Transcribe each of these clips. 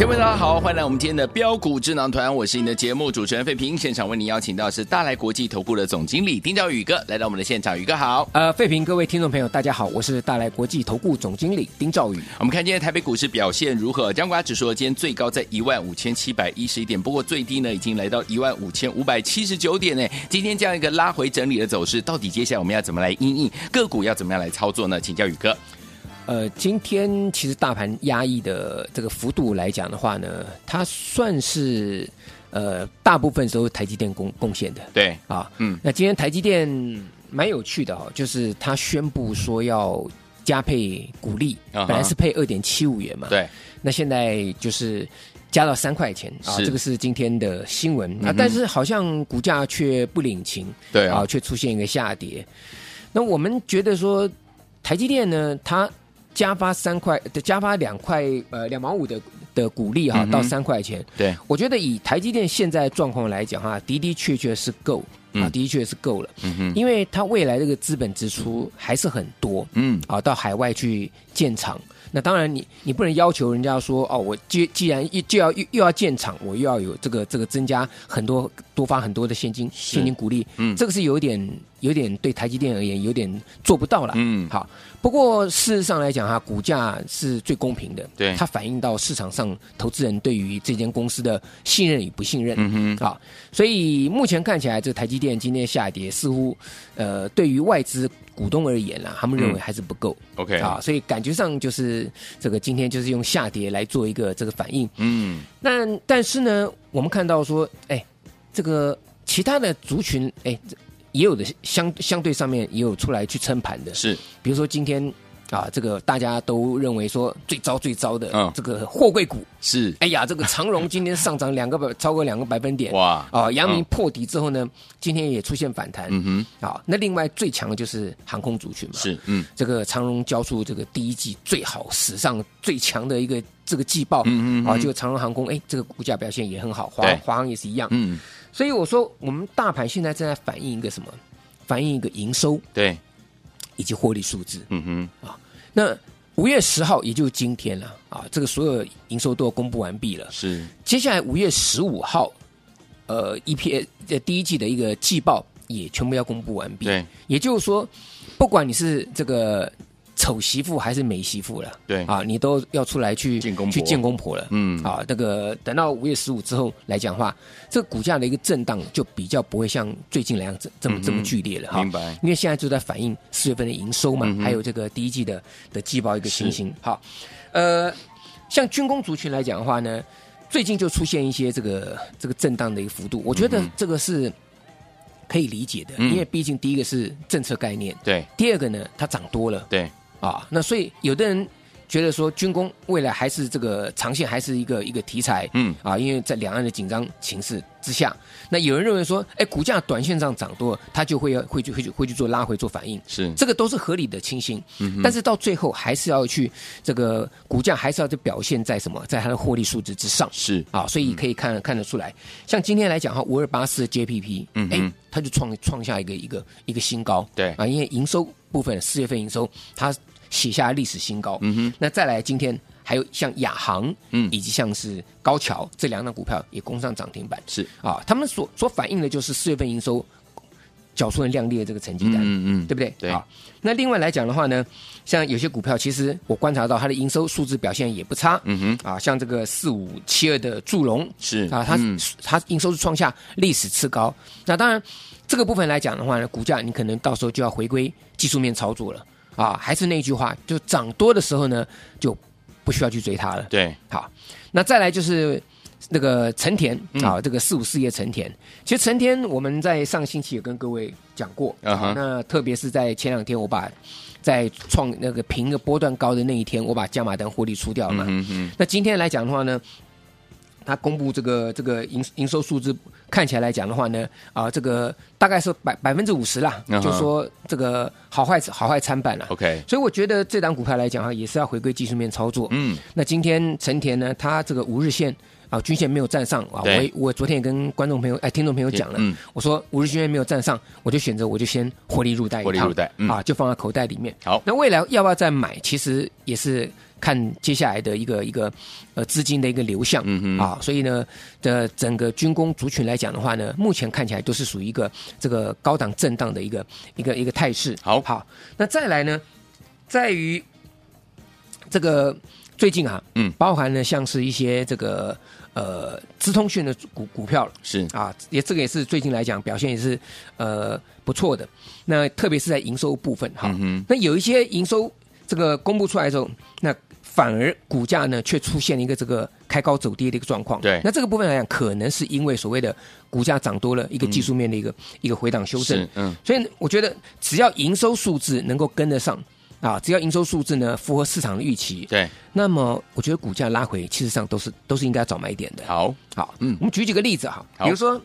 各位大家好，欢迎来我们今天的标股智囊团，我是你的节目主持人费平，现场为您邀请到是大来国际投顾的总经理丁兆宇哥来到我们的现场，宇哥好。呃，费平，各位听众朋友，大家好，我是大来国际投顾总经理丁兆宇。我们看今天台北股市表现如何？江华指数今天最高在一万五千七百一十一点，不过最低呢已经来到一万五千五百七十九点呢。今天这样一个拉回整理的走势，到底接下来我们要怎么来应应个股要怎么样来操作呢？请教宇哥。呃，今天其实大盘压抑的这个幅度来讲的话呢，它算是呃大部分都是台积电贡贡献的。对。啊，嗯，那今天台积电蛮有趣的哈、哦，就是它宣布说要加配股利，本来是配二点七五元嘛，对，那现在就是加到三块钱啊，这个是今天的新闻、嗯、啊，但是好像股价却不领情，对啊，却出现一个下跌。那我们觉得说台积电呢，它加发三块的，加发两块，呃，两毛五的的股利哈，到三块钱。对，我觉得以台积电现在状况来讲哈，的的确确是够啊，的确是够了。嗯哼，因为它未来这个资本支出还是很多。嗯，啊，到海外去建厂，那当然你你不能要求人家说哦，我既既然又就要又又要建厂，我又要有这个这个增加很多多发很多的现金现金股利。嗯，这个是有点有点对台积电而言有点做不到了。嗯，好。不过事实上来讲哈，股价是最公平的，对，它反映到市场上投资人对于这间公司的信任与不信任，嗯哼，啊，所以目前看起来，这台积电今天下跌，似乎呃，对于外资股东而言啦，他们认为还是不够，OK，啊，所以感觉上就是这个今天就是用下跌来做一个这个反应，嗯，那但是呢，我们看到说，哎，这个其他的族群，哎。也有的相相对上面也有出来去撑盘的，是，比如说今天啊，这个大家都认为说最糟最糟的这个货柜股。是，哎呀，这个长荣今天上涨两个百超过两个百分点，哇，啊，阳明破底之后呢，今天也出现反弹，嗯哼，啊，那另外最强的就是航空族群嘛，是，嗯，这个长荣交出这个第一季最好史上最强的一个这个季报，嗯嗯，啊，就长荣航空，哎，这个股价表现也很好，华华航也是一样，嗯。所以我说，我们大盘现在正在反映一个什么？反映一个营收，对，以及获利数字。嗯哼，啊，那五月十号也就是今天了啊，这个所有营收都要公布完毕了。是，接下来五月十五号，呃，EPS 这第一季的一个季报也全部要公布完毕。对，也就是说，不管你是这个。丑媳妇还是美媳妇了？对啊，你都要出来去见公婆去见公婆了。嗯啊，那个等到五月十五之后来讲的话，这个股价的一个震荡就比较不会像最近来这这么、嗯、这么剧烈了哈。明白？因为现在就在反映四月份的营收嘛，嗯、还有这个第一季的的季报一个情形。好，呃，像军工族群来讲的话呢，最近就出现一些这个这个震荡的一个幅度，我觉得这个是可以理解的，嗯、因为毕竟第一个是政策概念，对；第二个呢，它涨多了，对。啊，那所以有的人觉得说军工未来还是这个长线还是一个一个题材，嗯。啊，因为在两岸的紧张情势之下，那有人认为说，哎，股价短线上涨多，它就会要会去会去会去做拉回做反应，是。这个都是合理的情形，嗯，但是到最后还是要去这个股价还是要去表现在什么，在它的获利数值之上，是。啊，所以可以看看得出来，像今天来讲哈，五二八四的 JPP，嗯，哎，它就创创下一个一个一个新高，对。啊，因为营收部分四月份营收它。写下历史新高。嗯哼，那再来，今天还有像亚航，嗯，以及像是高桥这两档股票也攻上涨停板。是啊，他们所所反映的就是四月份营收缴出了亮丽的这个成绩单。嗯嗯，对不对？对。啊，那另外来讲的话呢，像有些股票，其实我观察到它的营收数字表现也不差。嗯哼，啊，像这个四五七二的祝融是啊，它它营收是创下历史次高。那当然，这个部分来讲的话呢，股价你可能到时候就要回归技术面操作了。啊，还是那句话，就涨多的时候呢，就不需要去追它了。对，好，那再来就是那个成田啊，这个四五四叶成田，其实成田我们在上星期有跟各位讲过啊，那特别是在前两天，我把在创那个平个波段高的那一天，我把加码单获利出掉了嘛。嗯嗯。那今天来讲的话呢，他公布这个这个营营收数字，看起来来讲的话呢，啊，这个大概是百百分之五十啦，就说这个好坏好坏参半了。OK。所以我觉得这档股票来讲哈，也是要回归技术面操作。嗯。那今天成田呢，它这个五日线。啊，均线没有站上啊！我我昨天也跟观众朋友哎，听众朋友讲了，嗯、我说五日均线没有站上，我就选择我就先获利入袋一趟，获利入袋、嗯、啊，就放在口袋里面。好，那未来要不要再买？其实也是看接下来的一个一个呃资金的一个流向、嗯、啊。所以呢，的整个军工族群来讲的话呢，目前看起来都是属于一个这个高档震荡的一个一个一个态势。好，好，那再来呢，在于这个最近啊，嗯，包含了像是一些这个。呃，资通讯的股股票是啊，也这个也是最近来讲表现也是呃不错的。那特别是在营收部分哈，嗯、那有一些营收这个公布出来之后，那反而股价呢却出现了一个这个开高走低的一个状况。对，那这个部分来讲，可能是因为所谓的股价涨多了一个技术面的一个、嗯、一个回档修正。嗯，所以我觉得只要营收数字能够跟得上。啊，只要营收数字呢符合市场的预期，对，那么我觉得股价拉回，其实上都是都是应该早买一点的。好，好，嗯，我们举几个例子哈，比如说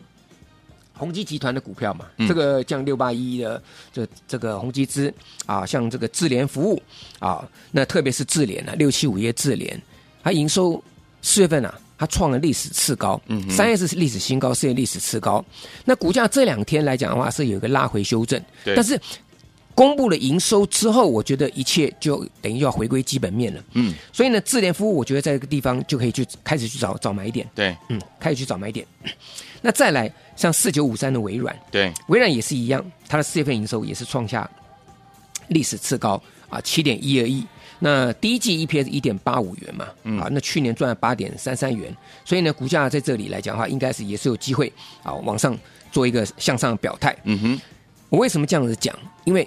宏基集团的股票嘛，嗯、这个像六八一一的这这个宏基资啊，像这个智联服务啊，那特别是智联啊，六七五一智联，它营收四月份啊，它创了历史次高，嗯，三月是历史新高，四月历史次高，那股价这两天来讲的话是有一个拉回修正，但是。公布了营收之后，我觉得一切就等于要回归基本面了。嗯，所以呢，智联服务我觉得在这个地方就可以去开始去找找买点。对，嗯，开始去找买点。那再来像四九五三的微软，对，微软也是一样，它的四月份营收也是创下历史次高啊，七点一二亿。那第一季 EPS 一点八五元嘛，嗯、啊，那去年赚了八点三三元，所以呢，股价在这里来讲的话，应该是也是有机会啊往上做一个向上的表态。嗯哼，我为什么这样子讲？因为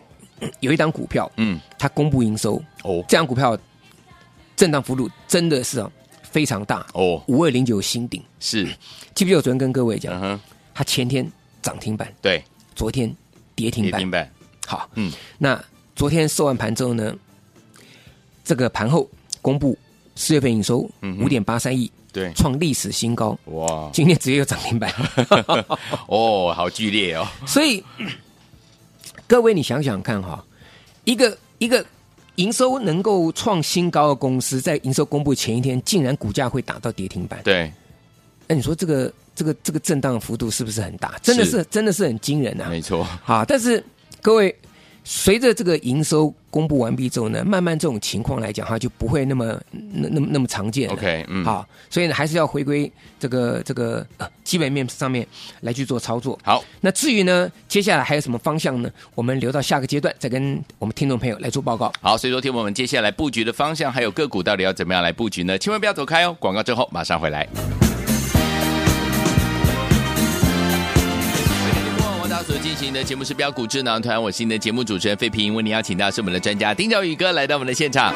有一档股票，嗯，它公布营收哦，这档股票震荡幅度真的是非常大哦，五二零九新顶是，记不记得我昨天跟各位讲，嗯、它前天涨停板，对，昨天跌停板，跌停板，好，嗯，那昨天收完盘之后呢，这个盘后公布四月份营收五点八三亿，对，创历史新高，哇，今天直接有涨停板，哦，好剧烈哦，所以。各位，你想想看哈，一个一个营收能够创新高的公司，在营收公布前一天，竟然股价会打到跌停板。对，那你说这个这个这个震荡的幅度是不是很大？真的是，是真的是很惊人啊！没错。好，但是各位。随着这个营收公布完毕之后呢，慢慢这种情况来讲，哈就不会那么那那么那么常见了。OK，嗯，好，所以呢，还是要回归这个这个呃基本面上面来去做操作。好，那至于呢，接下来还有什么方向呢？我们留到下个阶段再跟我们听众朋友来做报告。好，所以说听我们接下来布局的方向还有个股到底要怎么样来布局呢？千万不要走开哦！广告之后马上回来。所进行的节目是标股智囊团，我是你的节目主持人费平，为您邀请到是我们的专家丁兆宇哥来到我们的现场。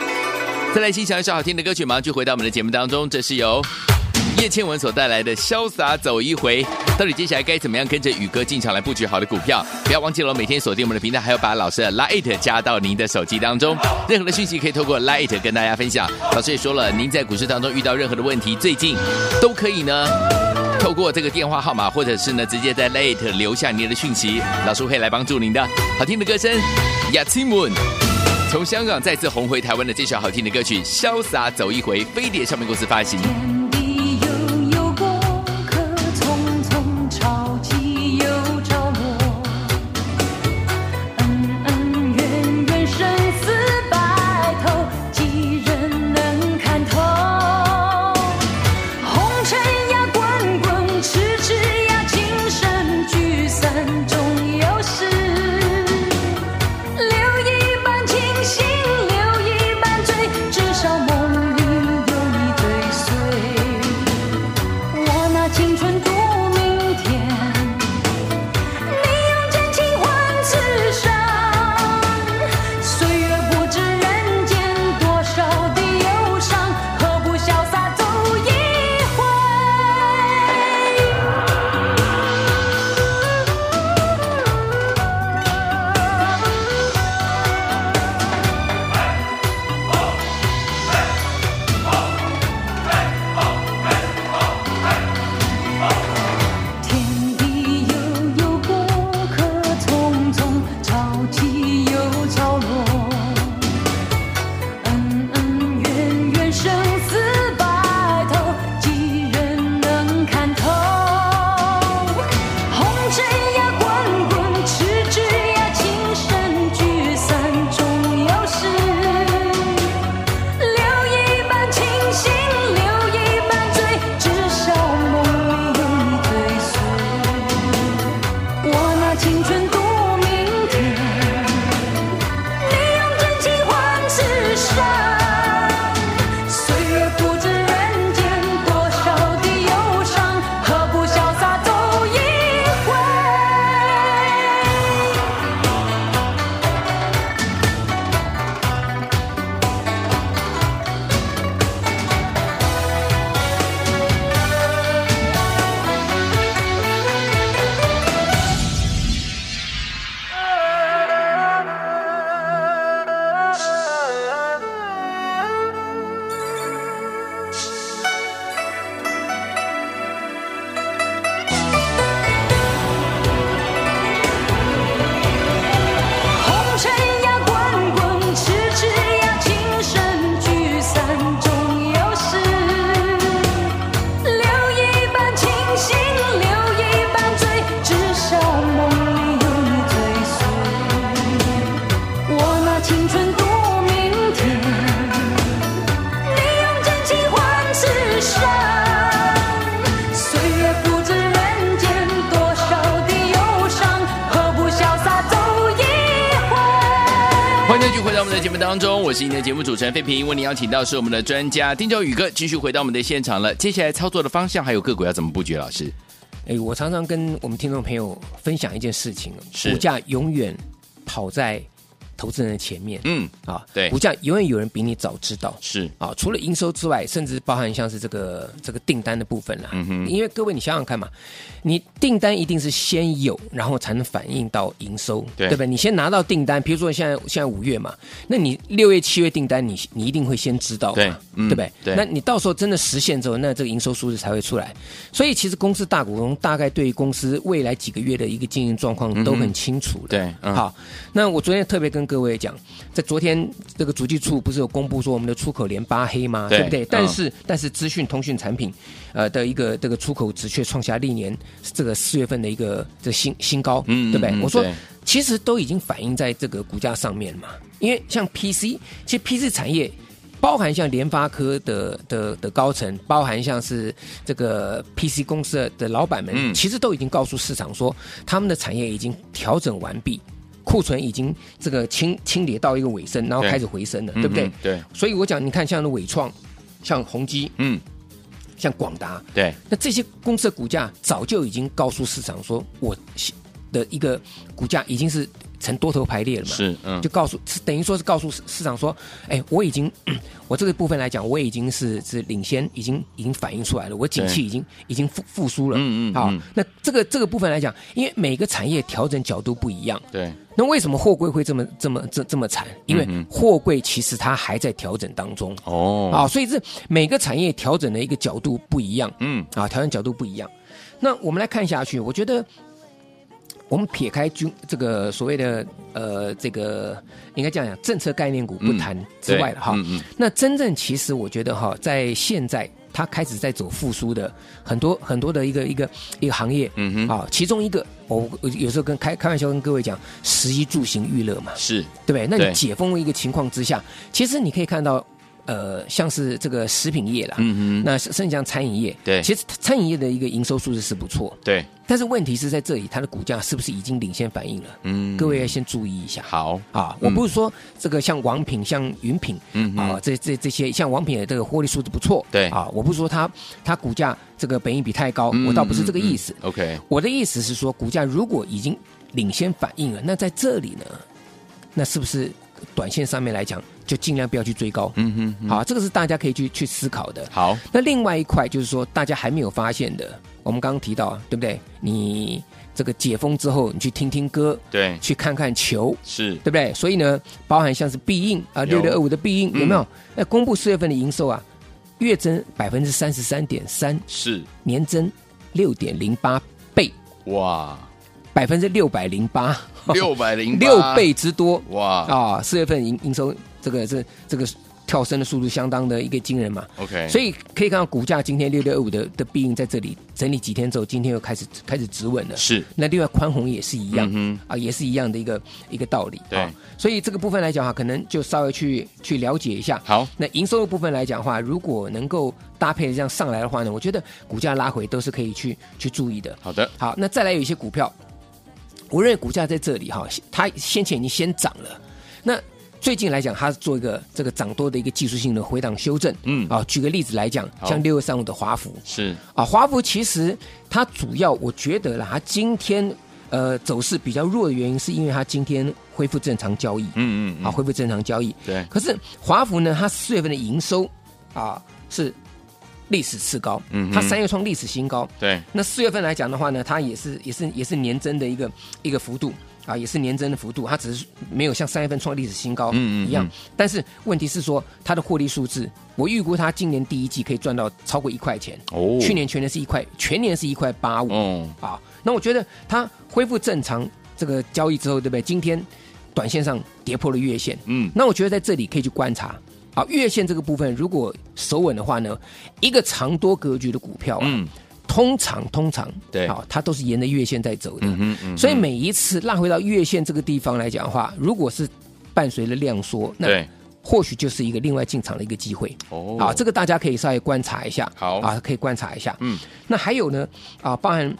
再来欣赏一首好听的歌曲，马上就回到我们的节目当中。这是由叶倩文所带来的《潇洒走一回》。到底接下来该怎么样跟着宇哥进场来布局好的股票？不要忘记了，每天锁定我们的频道，还要把老师的 Lite 加到您的手机当中。任何的讯息可以透过 Lite 跟大家分享。老师也说了，您在股市当中遇到任何的问题，最近都可以呢。透过这个电话号码，或者是呢，直接在 late 留下您的讯息，老师会来帮助您的。好听的歌声，亚青文从香港再次红回台湾的这首好听的歌曲《潇洒走一回》，飞碟唱片公司发行。我是你的节目主持人费平，为您邀请到是我们的专家丁兆宇哥，继续回到我们的现场了。接下来操作的方向还有个股要怎么布局？老师，哎，我常常跟我们听众朋友分享一件事情，是股价永远跑在。投资人的前面，嗯啊，对，股价永远有人比你早知道，是。啊，除了营收之外，甚至包含像是这个这个订单的部分啦，嗯哼，因为各位你想想看嘛，你订单一定是先有，然后才能反映到营收，对，对不对？你先拿到订单，比如说现在现在五月嘛，那你六月七月订单你你一定会先知道嘛，对，不对？对，那你到时候真的实现之后，那这个营收数字才会出来。所以其实公司大股东大概对于公司未来几个月的一个经营状况都很清楚的，嗯、对、嗯，好，那我昨天特别跟各位讲。在昨天，这个主计处不是有公布说我们的出口连八黑吗？对，对不对？但是，嗯、但是资讯通讯产品，呃的一个这个出口值却创下历年这个四月份的一个这个新新高，嗯，对不对？嗯、我说，其实都已经反映在这个股价上面嘛。因为像 PC，其实 PC 产业包含像联发科的的的高层，包含像是这个 PC 公司的老板们，嗯、其实都已经告诉市场说，他们的产业已经调整完毕。库存已经这个清清理到一个尾声，然后开始回升了，对，对不对？嗯、对。所以我讲，你看像伟创，像宏基，嗯，像广达，对。那这些公司的股价早就已经告诉市场说，我的一个股价已经是。成多头排列了嘛？是，嗯，就告诉，等于说是告诉市场说，哎，我已经，我这个部分来讲，我已经是是领先，已经已经反映出来了，我景气已经已经复复苏了，嗯嗯，好，那这个这个部分来讲，因为每个产业调整角度不一样，对，那为什么货柜会这么这么这这么惨？因为货柜其实它还在调整当中，哦，啊，所以这每个产业调整的一个角度不一样，嗯，啊，调整角度不一样，那我们来看下去，我觉得。我们撇开军这个所谓的呃这个应该这样讲政策概念股不谈之外了哈，嗯嗯、那真正其实我觉得哈，在现在它开始在走复苏的很多很多的一个一个一个行业，嗯哼，啊，其中一个我有时候跟开开玩笑跟各位讲，食衣住行娱乐嘛，是对不对？那你解封的一个情况之下，其实你可以看到。呃，像是这个食品业啦，嗯哼，那甚至像餐饮业，对，其实餐饮业的一个营收数字是不错，对，但是问题是在这里，它的股价是不是已经领先反应了？嗯，各位要先注意一下。好啊，我不是说这个像王品、像云品，嗯啊，这这这些像王品的这个获利数字不错，对啊，我不是说它它股价这个本益比太高，我倒不是这个意思。OK，我的意思是说，股价如果已经领先反应了，那在这里呢，那是不是？短线上面来讲，就尽量不要去追高。嗯哼，嗯，好，这个是大家可以去去思考的。好，那另外一块就是说，大家还没有发现的，我们刚刚提到，对不对？你这个解封之后，你去听听歌，对，去看看球，是对不对？所以呢，包含像是必应啊，六六二五的必应有没有？那、嗯、公布四月份的营收啊，月增百分之三十三点三，是年增六点零八倍，哇，百分之六百零八。六百零 六倍之多哇啊！四月份营营收这个是这个跳升的速度相当的一个惊人嘛。OK，所以可以看到股价今天六六二五的的必应在这里整理几天之后，今天又开始开始止稳了。是，那另外宽宏也是一样，嗯、啊，也是一样的一个一个道理。对、啊，所以这个部分来讲哈，可能就稍微去去了解一下。好，那营收的部分来讲的话，如果能够搭配的这样上来的话呢，我觉得股价拉回都是可以去去注意的。好的，好，那再来有一些股票。我认为股价在这里哈，它先前已经先涨了。那最近来讲，它是做一个这个涨多的一个技术性的回档修正。嗯啊，举个例子来讲，像六月三五的华孚是啊，华孚其实它主要我觉得啦，它今天呃走势比较弱的原因，是因为它今天恢复正常交易。嗯嗯啊，恢复正常交易。对。可是华孚呢，它四月份的营收啊是。历史次高，嗯，它三月创历史新高，对。那四月份来讲的话呢，它也是也是也是年增的一个一个幅度啊，也是年增的幅度，它只是没有像三月份创历史新高嗯一样。但是问题是说，它的获利数字，我预估它今年第一季可以赚到超过一块钱哦。去年全年是一块，全年是一块八五哦。啊，那我觉得它恢复正常这个交易之后，对不对？今天短线上跌破了月线，嗯，那我觉得在这里可以去观察。啊，月线这个部分如果守稳的话呢，一个长多格局的股票啊，嗯、通常通常对，好，它都是沿着月线在走的。嗯嗯嗯、所以每一次拉回到月线这个地方来讲的话，如果是伴随着量缩，那或许就是一个另外进场的一个机会。哦，啊，这个大家可以稍微观察一下。好，啊，可以观察一下。嗯，那还有呢，啊，包含。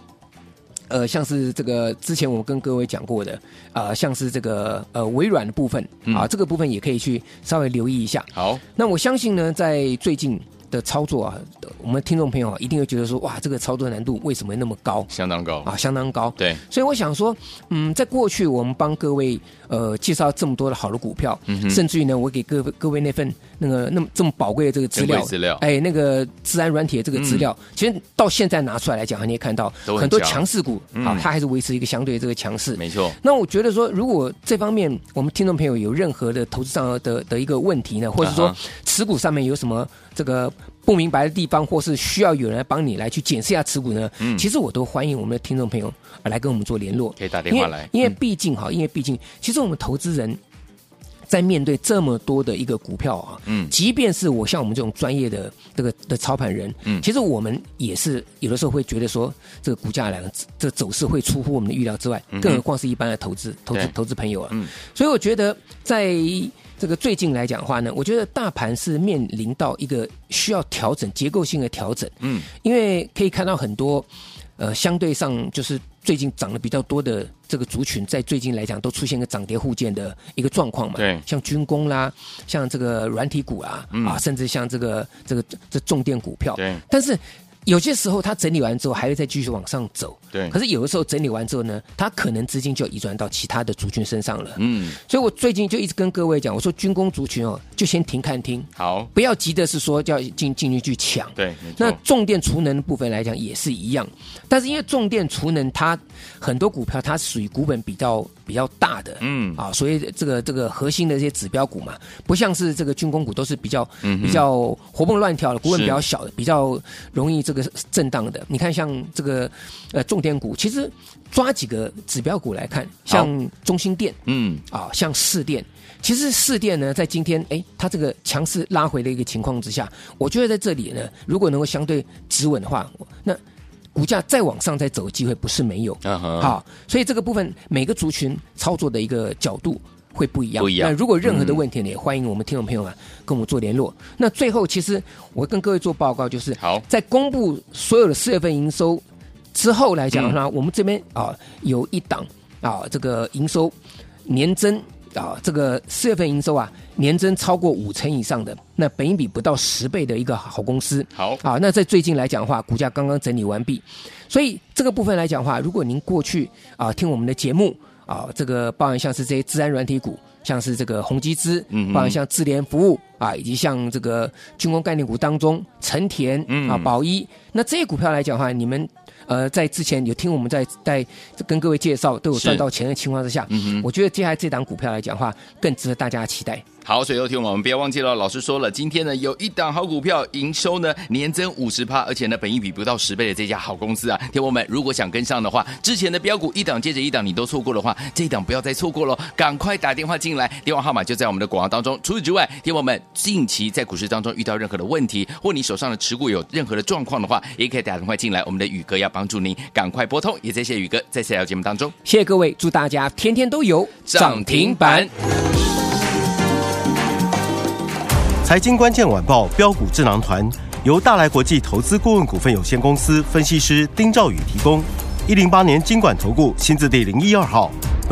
呃，像是这个之前我跟各位讲过的，呃，像是这个呃微软的部分啊，这个部分也可以去稍微留意一下。好，那我相信呢，在最近。的操作啊，我们听众朋友啊，一定会觉得说，哇，这个操作难度为什么那么高？相当高啊，相当高。对，所以我想说，嗯，在过去我们帮各位呃介绍这么多的好的股票，嗯、甚至于呢，我给各位各位那份那个那么这么宝贵的这个资料，资料，哎，那个资安软体的这个资料，嗯、其实到现在拿出来来讲，你也看到很，很多强势股啊，它还是维持一个相对这个强势。没错。那我觉得说，如果这方面我们听众朋友有任何的投资上的的一个问题呢，或者说持股上面有什么这个。不明白的地方，或是需要有人来帮你来去检视一下持股呢？嗯，其实我都欢迎我们的听众朋友来跟我们做联络，可以打电话来。因为毕竟哈，因为毕竟，其实我们投资人，在面对这么多的一个股票啊，嗯，即便是我像我们这种专业的这个的操盘人，嗯，其实我们也是有的时候会觉得说，这个股价来了，这个走势会出乎我们的预料之外，更何况是一般的投资投资投资朋友啊，嗯，所以我觉得在。这个最近来讲的话呢，我觉得大盘是面临到一个需要调整、结构性的调整。嗯，因为可以看到很多，呃，相对上就是最近涨得比较多的这个族群，在最近来讲都出现个涨跌互见的一个状况嘛。对，像军工啦，像这个软体股啊，嗯、啊，甚至像这个这个这重电股票。对，但是。有些时候它整理完之后还会再继续往上走，对。可是有的时候整理完之后呢，它可能资金就移转到其他的族群身上了。嗯。所以我最近就一直跟各位讲，我说军工族群哦，就先停看听，好，不要急的是说就要进进去去抢。对。那重电储能的部分来讲也是一样，但是因为重电储能它很多股票它属于股本比较比较大的，嗯。啊，所以这个这个核心的这些指标股嘛，不像是这个军工股都是比较比较活蹦乱跳的，股本比较小的，比较容易这个。震荡的，你看像这个呃重点股，其实抓几个指标股来看，像中心电，嗯。啊，像市电，其实市电呢，在今天哎，它这个强势拉回的一个情况之下，我觉得在这里呢，如果能够相对止稳的话，那股价再往上再走的机会不是没有，啊哈，好，所以这个部分每个族群操作的一个角度。会不一样。不一样。那如果任何的问题呢，也欢迎我们听众朋友们跟我们做联络。那最后，其实我跟各位做报告，就是好，在公布所有的四月份营收之后来讲的话，我们这边啊有一档啊这个营收年增啊这个四月份营收啊年增超过五成以上的，那本益比不到十倍的一个好公司。好啊，那在最近来讲的话，股价刚刚整理完毕，所以这个部分来讲的话，如果您过去啊听我们的节目。啊，这个包含像是这些自然软体股，像是这个宏基资，嗯，包含像智联服务啊，以及像这个军工概念股当中，成田啊、宝一，那这些股票来讲的话，你们。呃，在之前有听我们在在跟各位介绍都有赚到钱的情况之下，嗯，我觉得接下来这档股票来讲的话，更值得大家期待。好，所以有听我们不要忘记了，老师说了，今天呢有一档好股票，营收呢年增五十趴，而且呢本益比不到十倍的这家好公司啊，听我们如果想跟上的话，之前的标股一档接着一档你都错过的话，这一档不要再错过了，赶快打电话进来，电话号码就在我们的广告当中。除此之外，听我们近期在股市当中遇到任何的问题，或你手上的持股有任何的状况的话，也可以打电话进来，我们的宇哥要帮助您赶快拨通，也谢谢宇哥在下条节目当中，谢谢各位，祝大家天天都有涨停板。财经关键晚报标股智囊团由大来国际投资顾问股份有限公司分析师丁兆宇提供。一零八年金管投顾新字第零一二号。